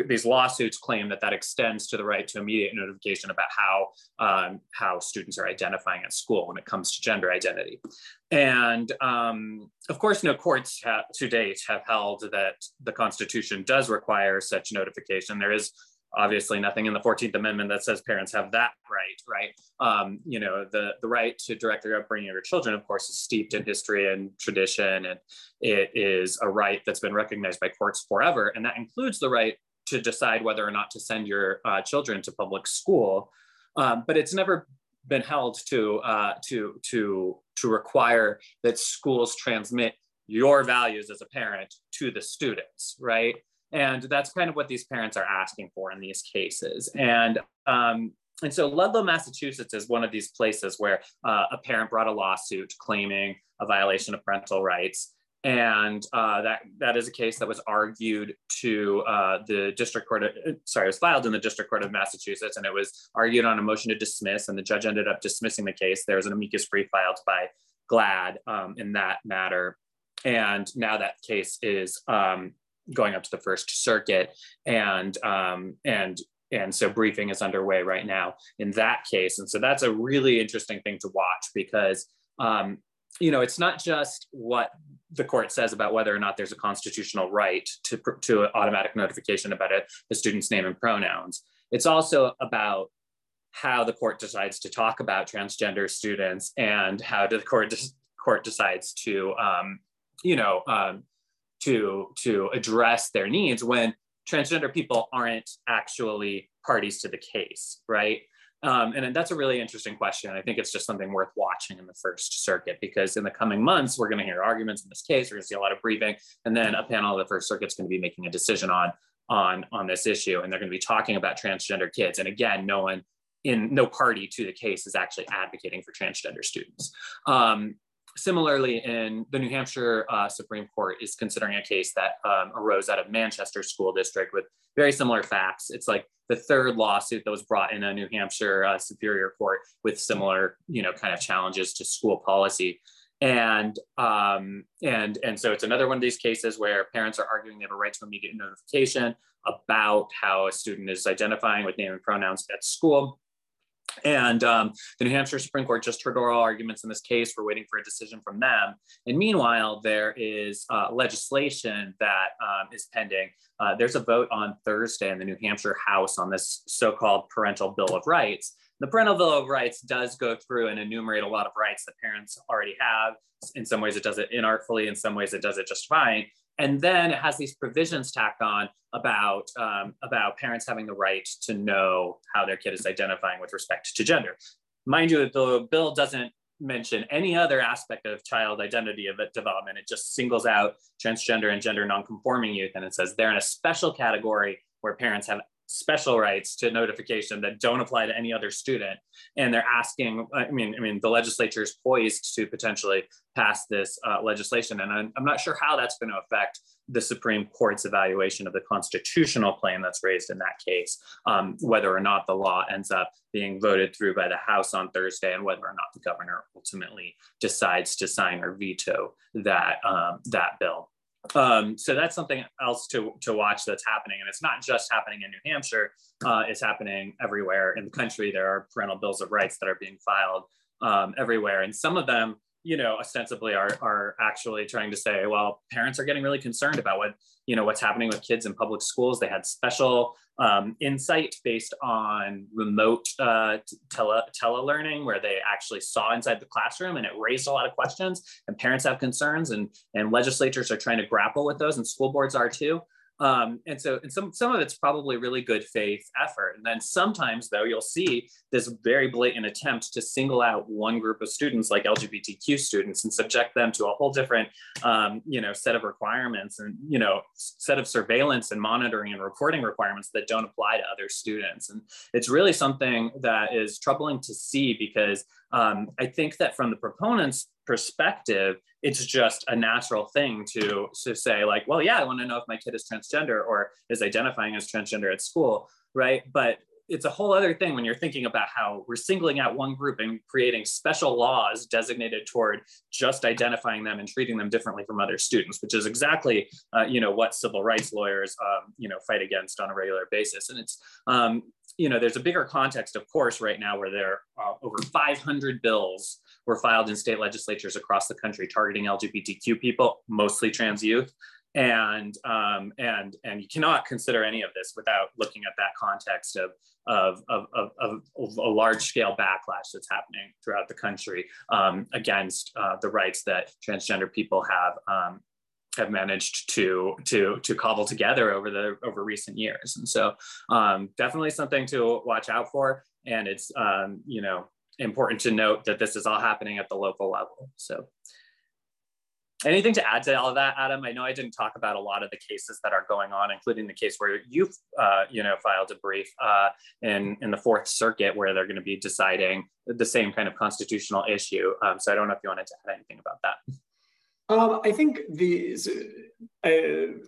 these lawsuits claim that that extends to the right to immediate notification about how um, how students are identifying at school when it comes to gender identity. And um, of course, no courts ha- to date have held that the Constitution does require such notification. There is obviously nothing in the 14th amendment that says parents have that right right um, you know the the right to direct their upbringing of your children of course is steeped in history and tradition and it is a right that's been recognized by courts forever and that includes the right to decide whether or not to send your uh, children to public school. Um, but it's never been held to, uh, to, to, to require that schools transmit your values as a parent to the students, right? And that's kind of what these parents are asking for in these cases. And um, and so Ludlow, Massachusetts is one of these places where uh, a parent brought a lawsuit claiming a violation of parental rights and uh, that that is a case that was argued to uh, the district court. Of, sorry, it was filed in the district court of Massachusetts, and it was argued on a motion to dismiss. And the judge ended up dismissing the case. There was an amicus brief filed by GLAD um, in that matter, and now that case is um, going up to the First Circuit, and um, and and so briefing is underway right now in that case. And so that's a really interesting thing to watch because um, you know, it's not just what the court says about whether or not there's a constitutional right to, to automatic notification about a, the student's name and pronouns. It's also about how the court decides to talk about transgender students and how the court, court decides to, um, you know, um, to, to address their needs when transgender people aren't actually parties to the case, right? Um, and that's a really interesting question. I think it's just something worth watching in the First Circuit because in the coming months, we're going to hear arguments in this case. We're going to see a lot of briefing, and then a panel of the First Circuit is going to be making a decision on on on this issue, and they're going to be talking about transgender kids. And again, no one in no party to the case is actually advocating for transgender students. Um, similarly, in the New Hampshire uh, Supreme Court is considering a case that um, arose out of Manchester School District with very similar facts. It's like the third lawsuit that was brought in a New Hampshire uh, Superior Court with similar, you know, kind of challenges to school policy. And um, and and so it's another one of these cases where parents are arguing they have a right to immediate notification about how a student is identifying with name and pronouns at school. And um, the New Hampshire Supreme Court just heard oral arguments in this case. We're waiting for a decision from them. And meanwhile, there is uh, legislation that um, is pending. Uh, there's a vote on Thursday in the New Hampshire House on this so-called Parental Bill of Rights. The Parental Bill of Rights does go through and enumerate a lot of rights that parents already have. In some ways, it does it inartfully. In some ways, it does it just fine. And then it has these provisions tacked on about, um, about parents having the right to know how their kid is identifying with respect to gender. Mind you, the bill doesn't mention any other aspect of child identity of development. It just singles out transgender and gender nonconforming youth. And it says they're in a special category where parents have special rights to notification that don't apply to any other student. And they're asking i mean i mean the legislature is poised to potentially pass this uh, legislation. And I'm, I'm, not sure how that's going to affect the supreme court's evaluation of the constitutional claim that's raised in that case um, whether or not the law ends up being voted through by the house on thursday and whether or not the governor ultimately decides to sign or veto that um, that bill um, so that's something else to, to watch that's happening. And it's not just happening in New Hampshire, uh, it's happening everywhere in the country. There are parental bills of rights that are being filed um, everywhere. And some of them you know, ostensibly are, are actually trying to say, well, parents are getting really concerned about what, you know, what's happening with kids in public schools. They had special um, insight based on remote uh, tele, telelearning where they actually saw inside the classroom and it raised a lot of questions and parents have concerns and, and legislatures are trying to grapple with those and school boards are too. Um, and so, and some, some of it's probably really good faith effort. And then sometimes though, you'll see this very blatant attempt to single out one group of students like LGBTQ students and subject them to a whole different, um, you know, set of requirements and, you know, set of surveillance and monitoring and reporting requirements that don't apply to other students. And it's really something that is troubling to see because um, I think that from the proponents perspective, it's just a natural thing to, to say like, well, yeah, I want to know if my kid is transgender or is identifying as transgender at school, right? But it's a whole other thing when you're thinking about how we're singling out one group and creating special laws designated toward just identifying them and treating them differently from other students, which is exactly uh, you know what civil rights lawyers um, you know fight against on a regular basis. And it's um, you know there's a bigger context, of course, right now where there are over 500 bills were filed in state legislatures across the country targeting LGBTQ people, mostly trans youth. And um, and and you cannot consider any of this without looking at that context of of, of, of, of a large scale backlash that's happening throughout the country um, against uh, the rights that transgender people have um, have managed to to to cobble together over the over recent years and so um, definitely something to watch out for and it's um, you know important to note that this is all happening at the local level. So anything to add to all of that, Adam? I know I didn't talk about a lot of the cases that are going on, including the case where you've, uh, you know, filed a brief uh, in, in the Fourth Circuit where they're going to be deciding the same kind of constitutional issue. Um, so I don't know if you wanted to add anything about that. Um, I think the uh,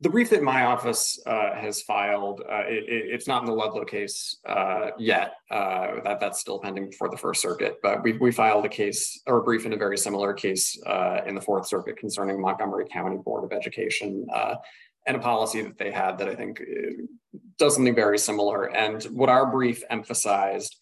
the brief that my office uh, has filed, uh, it, it's not in the Ludlow case uh, yet. Uh, that that's still pending before the First Circuit. But we we filed a case or a brief in a very similar case uh, in the Fourth Circuit concerning Montgomery County Board of Education and a policy that they had that I think does something very similar. And what our brief emphasized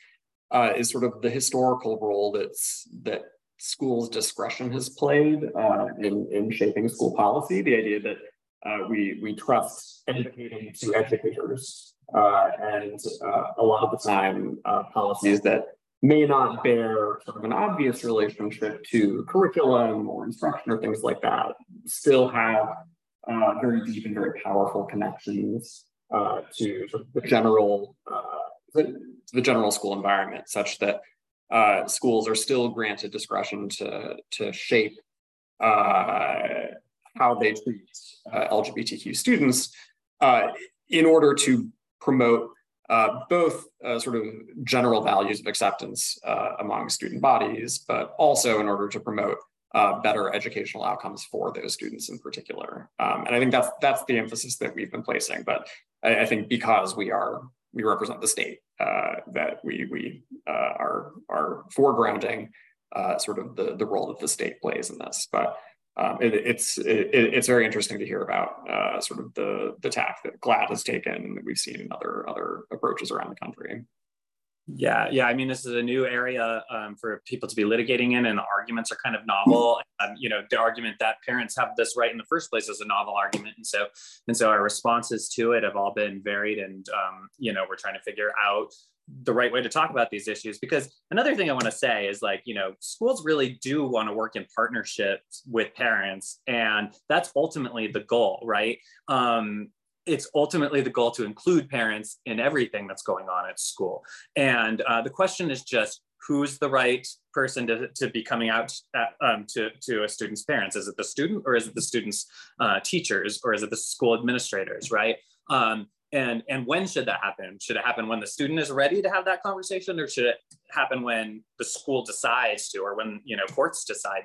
is sort of the historical role that's that school's discretion has played uh, in, in shaping school policy. The idea that uh, we, we trust educating to educators uh, and uh, a lot of the time uh, policies that may not bear sort of an obvious relationship to curriculum or instruction or things like that still have uh, very deep and very powerful connections to the general the, the general school environment such that uh, schools are still granted discretion to, to shape uh, how they treat uh, LGBTQ students uh, in order to promote uh, both uh, sort of general values of acceptance among student bodies, but also in order to promote better educational outcomes for those students in particular. Um, and I think that's that's the emphasis that we've been placing. But I, I think because we are we represent the state uh, that we we uh, are are foregrounding uh, sort of the the role that the state plays in this. But um, it, it's it, it's very interesting to hear about uh, sort of the the tack that GLAD has taken and that we've seen in other other approaches around the country. Yeah, yeah. I mean, this is a new area um, for people to be litigating in, and the arguments are kind of novel. Um, you know, the argument that parents have this right in the first place is a novel argument, and so and so our responses to it have all been varied, and um, you know, we're trying to figure out the right way to talk about these issues. Because another thing I want to say is like, you know, schools really do want to work in partnerships with parents, and that's ultimately the goal, right? It's ultimately the goal to include parents in everything that's going on at school. And uh, the question is just who's the right person to, to be coming out at, um, to, to a student's parents? Is it the student or is it the student's uh, teachers or is it the school administrators, right? Um, and, and when should that happen? Should it happen when the student is ready to have that conversation or should it happen when the school decides to or when you know courts decide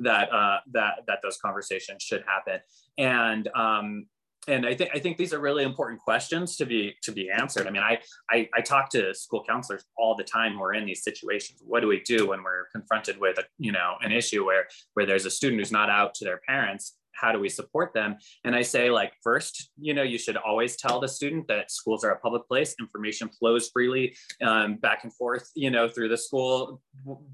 that, uh, that, that those conversations should happen? And um, and I think I think these are really important questions to be to be answered. I mean, I, I I talk to school counselors all the time who are in these situations. What do we do when we're confronted with a you know an issue where where there's a student who's not out to their parents? How do we support them? And I say, like, first, you know, you should always tell the student that schools are a public place. Information flows freely um, back and forth, you know, through the school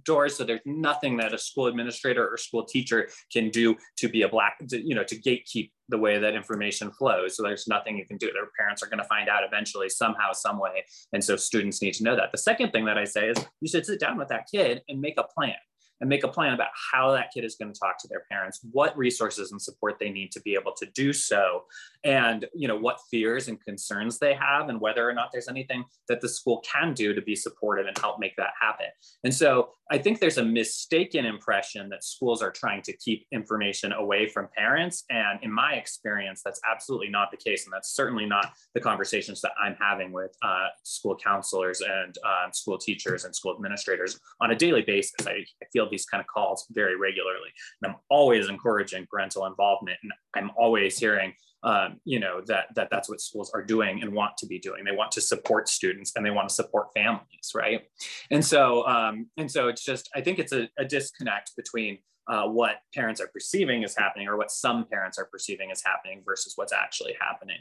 doors. So there's nothing that a school administrator or school teacher can do to be a black to, you know to gatekeep the way that information flows. So there's nothing you can do. Their parents are going to find out eventually somehow some way. And so students need to know that. The second thing that i say is you should sit down with that kid and make a plan and make a plan about how that kid is going to talk to their parents what resources and support they need to be able to do so and you know what fears and concerns they have and whether or not there's anything that the school can do to be supportive and help make that happen. And so i think there's a mistaken impression that schools are trying to keep information away from parents and in my experience that's absolutely not the case and that's certainly not the conversations that i'm having with uh, school counselors and uh, school teachers and school administrators on a daily basis. I, I feel these kind of calls very regularly. And i'm always encouraging parental involvement. And i'm always hearing um, you know that that that's what schools are doing and want to be doing. They want to support students and they want to support families right? And so um, and so it's just i think it's a, a disconnect between uh, what parents are perceiving is happening or what some parents are perceiving is happening versus what's actually happening.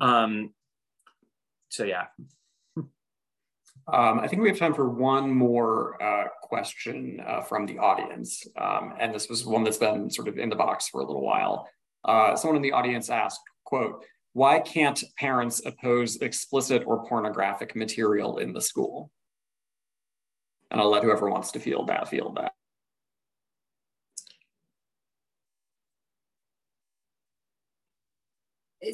Um, so yeah um, I think we have time for one more uh, question uh, from the audience. Um, and this was one that's been sort of in the box for a little while. Uh, someone in the audience asked, quote, why can't parents oppose explicit or pornographic material in the school? And I'll let whoever wants to field that, field that.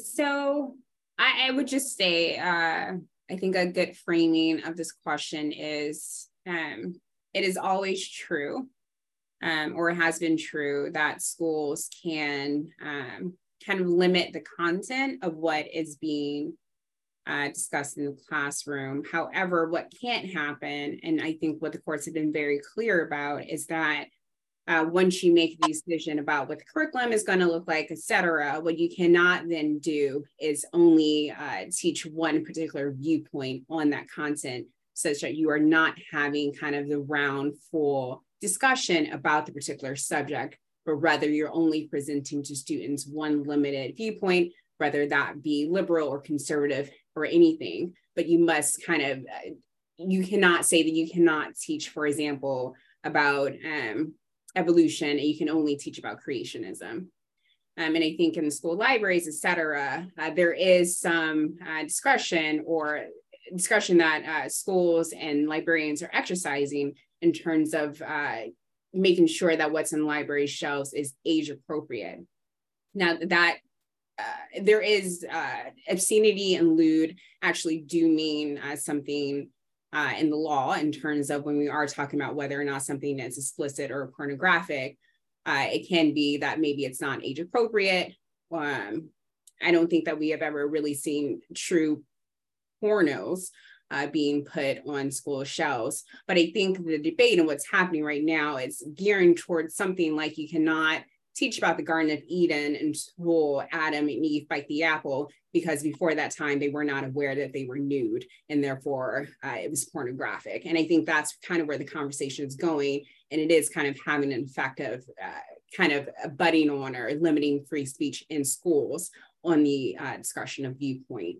So I, I would just say, uh, I think a good framing of this question is um, it is always true um, or has been true that schools can um, kind of limit the content of what is being uh, discussed in the classroom. However, what can't happen, and I think what the courts have been very clear about, is that uh, once you make the decision about what the curriculum is going to look like, et cetera, what you cannot then do is only uh, teach one particular viewpoint on that content, such that you are not having kind of the round full discussion about the particular subject, but rather you're only presenting to students one limited viewpoint, whether that be liberal or conservative or anything. But you must kind of, uh, you cannot say that you cannot teach, for example, about um, evolution, and you can only teach about creationism. Um, and I think in the school libraries, et cetera, uh, there is some uh, discretion or discussion that uh, schools and librarians are exercising in terms of uh, making sure that what's in library shelves is age appropriate. Now that uh, there is uh, obscenity and lewd actually do mean something uh, in the law in terms of when we are talking about whether or not something is explicit or pornographic. Uh, it can be that maybe it's not age appropriate. Um, I don't think that we have ever really seen true pornos uh, being put on school shelves. But I think the debate and what's happening right now is gearing towards something like you cannot teach about the Garden of Eden and until Adam and Eve bite the apple, because before that time they were not aware that they were nude and therefore uh, it was pornographic. And I think that's kind of where the conversation is going. And it is kind of having an effect of uh, kind of butting on or limiting free speech in schools on the uh, discussion of viewpoint.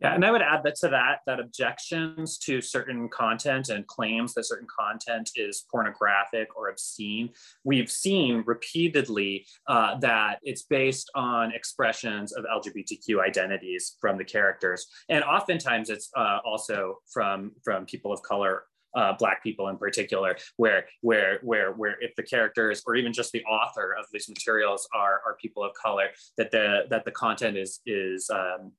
Yeah, and I would add that to that, that objections to certain content and claims that certain content is pornographic or obscene, we've seen repeatedly uh, that it's based on expressions of LGBTQ identities from the characters. And oftentimes it's uh, also from, from people of color uh, black people in particular where where where where if the characters or even just the author of these materials are are people of color that the that the content is is um,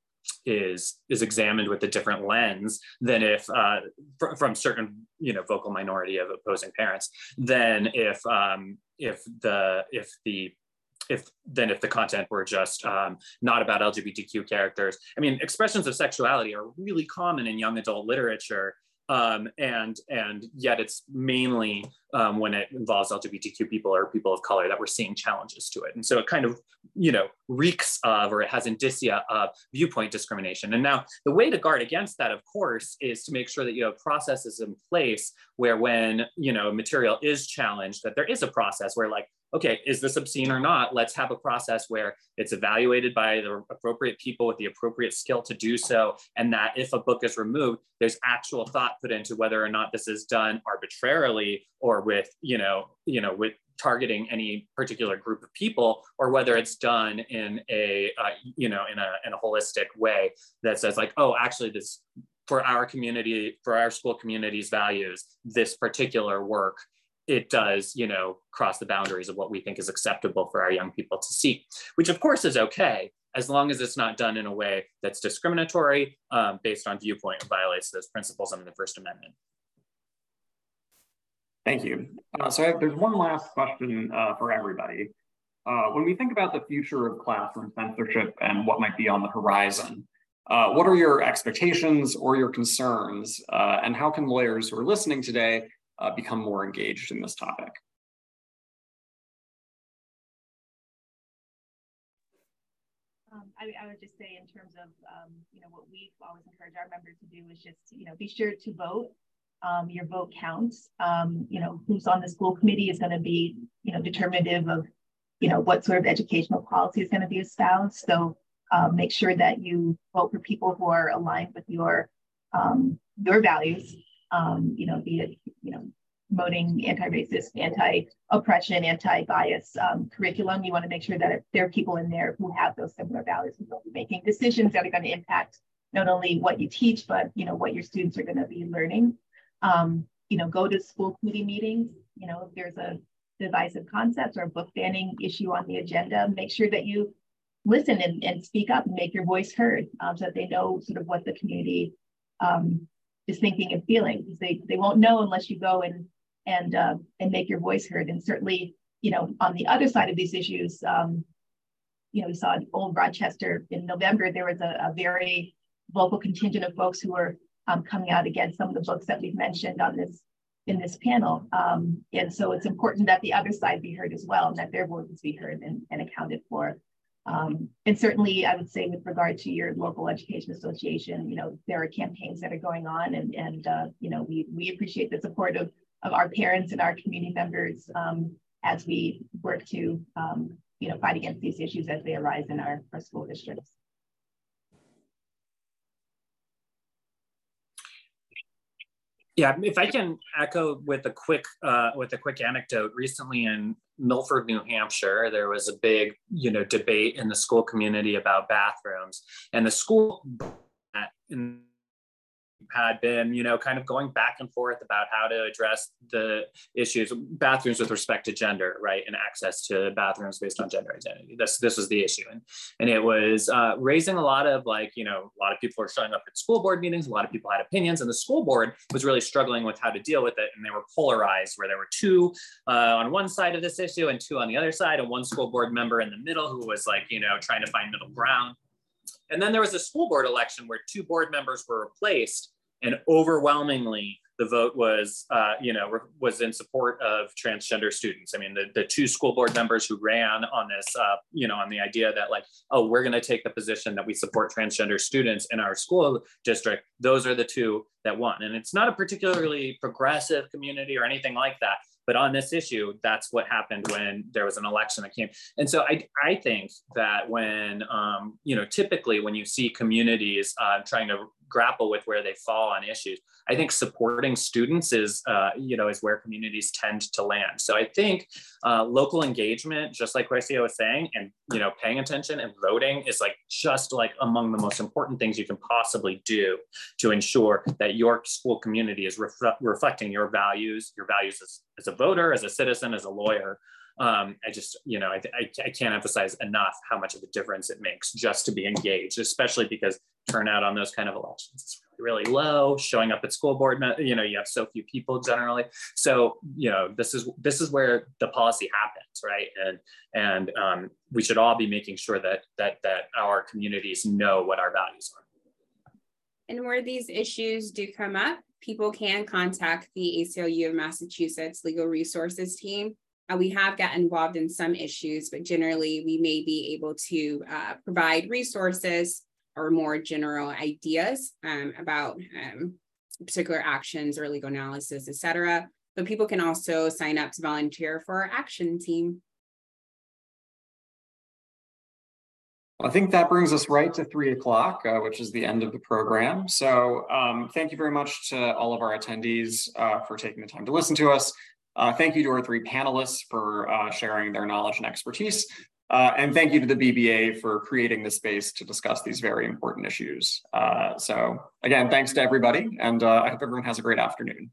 is is examined with a different lens than if uh, fr- from certain you know vocal minority of opposing parents than if um, if the if the if then if the content were just um, not about LGBTQ characters. I mean, expressions of sexuality are really common in young adult literature um, and and yet it's mainly um, when it involves LGBTQ people or people of color that we're seeing challenges to it. And so it kind of, you know, reeks of or it has indicia of viewpoint discrimination. And now the way to guard against that, of course, is to make sure that you have processes in place where when, you know, material is challenged, that there is a process where like okay, is this obscene or not? Let's have a process where it's evaluated by the appropriate people with the appropriate skill to do so. And that if a book is removed, there's actual thought put into whether or not this is done arbitrarily or with, you know, you know, with targeting any particular group of people or whether it's done in a, uh, you know, in a, in a holistic way that says like, oh, actually this, for our community, for our school community's values, this particular work it does, you know, cross the boundaries of what we think is acceptable for our young people to see, which of course is okay, as long as it's not done in a way that's discriminatory um, based on viewpoint and violates those principles under the First Amendment. Thank you. Uh, so have, there's one last question uh, for everybody. Uh, when we think about the future of classroom censorship and what might be on the horizon, uh, what are your expectations or your concerns? Uh, and how can lawyers who are listening today uh, become more engaged in this topic. Um, I, I, would just say in terms of, um, you know, what we always encourage our members to do is just, you know, be sure to vote. Um, your vote counts. Um, you know, who's on the school committee is going to be, you know, determinative of, you know, what sort of educational policy is going to be espoused. So um, make sure that you vote for people who are aligned with your your values um, you know, be it, you know, promoting anti-racist, anti-oppression, anti-bias um, curriculum. You want to make sure that there are people in there who have those similar values and will be making decisions that are going to impact not only what you teach, but you know what your students are going to be learning. Um, you know, go to school committee meetings. You know, if there's a divisive concept or a book banning issue on the agenda, make sure that you listen and, and speak up and make your voice heard um, so that they know sort of what the community um, is thinking and feeling because they, they won't know unless you go and and uh, and make your voice heard. And certainly, you know, on the other side of these issues, um, you know, we saw in Old Rochester in November, there was a, a very vocal contingent of folks who were um, coming out against some of the books that we've mentioned on this in this panel. Um, and so it's important that the other side be heard as well, and that their voices be heard and, and accounted for. Um, and certainly, I would say with regard to your local education association, you know, there are campaigns that are going on, and and uh, you know, we we appreciate the support of of our parents and our community members um, as we work to um, you know fight against these issues as they arise in our, our school districts. Yeah, if I can echo with a quick uh, with a quick anecdote. Recently in Milford, New Hampshire, there was a big you know debate in the school community about bathrooms, and the school in had been, you know, kind of going back and forth about how to address the issues, bathrooms with respect to gender, right, and access to bathrooms based on gender identity. This this was the issue, and and it was uh, raising a lot of like, you know, a lot of people were showing up at school board meetings. A lot of people had opinions, and the school board was really struggling with how to deal with it, and they were polarized, where there were two uh, on one side of this issue and two on the other side, and one school board member in the middle who was like, you know, trying to find middle ground. And then there was a school board election where two board members were replaced and overwhelmingly the vote was, uh, you know, was in support of transgender students. I mean, the, the two school board members who ran on this, uh, you know, on the idea that like, oh, we're going to take the position that we support transgender students in our school district. Those are the two that won. And it's not a particularly progressive community or anything like that. But on this issue, that's what happened when there was an election that came. And so I, I think that when, um, you know, typically when you see communities uh, trying to grapple with where they fall on issues. I think supporting students is, uh, you know, is where communities tend to land. So I think uh, local engagement, just like Roycia was saying, and you know, paying attention and voting is like just like among the most important things you can possibly do to ensure that your school community is ref reflecting your values, your values as, as a voter, as a citizen, as a lawyer. Um, I just, you know, I, I, I, can't emphasize enough how much of a difference it makes just to be engaged, especially because turnout on those kind of elections is really, really low. Showing up at school board, you know, you have so few people generally. So, you know, this is this is where the policy happens, right? And and um, we should all be making sure that that that our communities know what our values are. And where these issues do come up, people can contact the ACLU of Massachusetts Legal Resources Team uh, we have got involved in some issues, but generally we may be able to uh, provide resources or more general ideas um, about um, particular actions or legal analysis, et cetera. But people can also sign up to volunteer for our action team. I think that brings us right to three o'clock, uh, which is the end of the program. So um, thank you very much to all of our attendees uh, for taking the time to listen to us. Uh, thank you to our three panelists for uh, sharing their knowledge and expertise. Uh, and thank you to the BBA for creating the space to discuss these very important issues. Uh, so again, thanks to everybody, and I hope everyone has a great afternoon.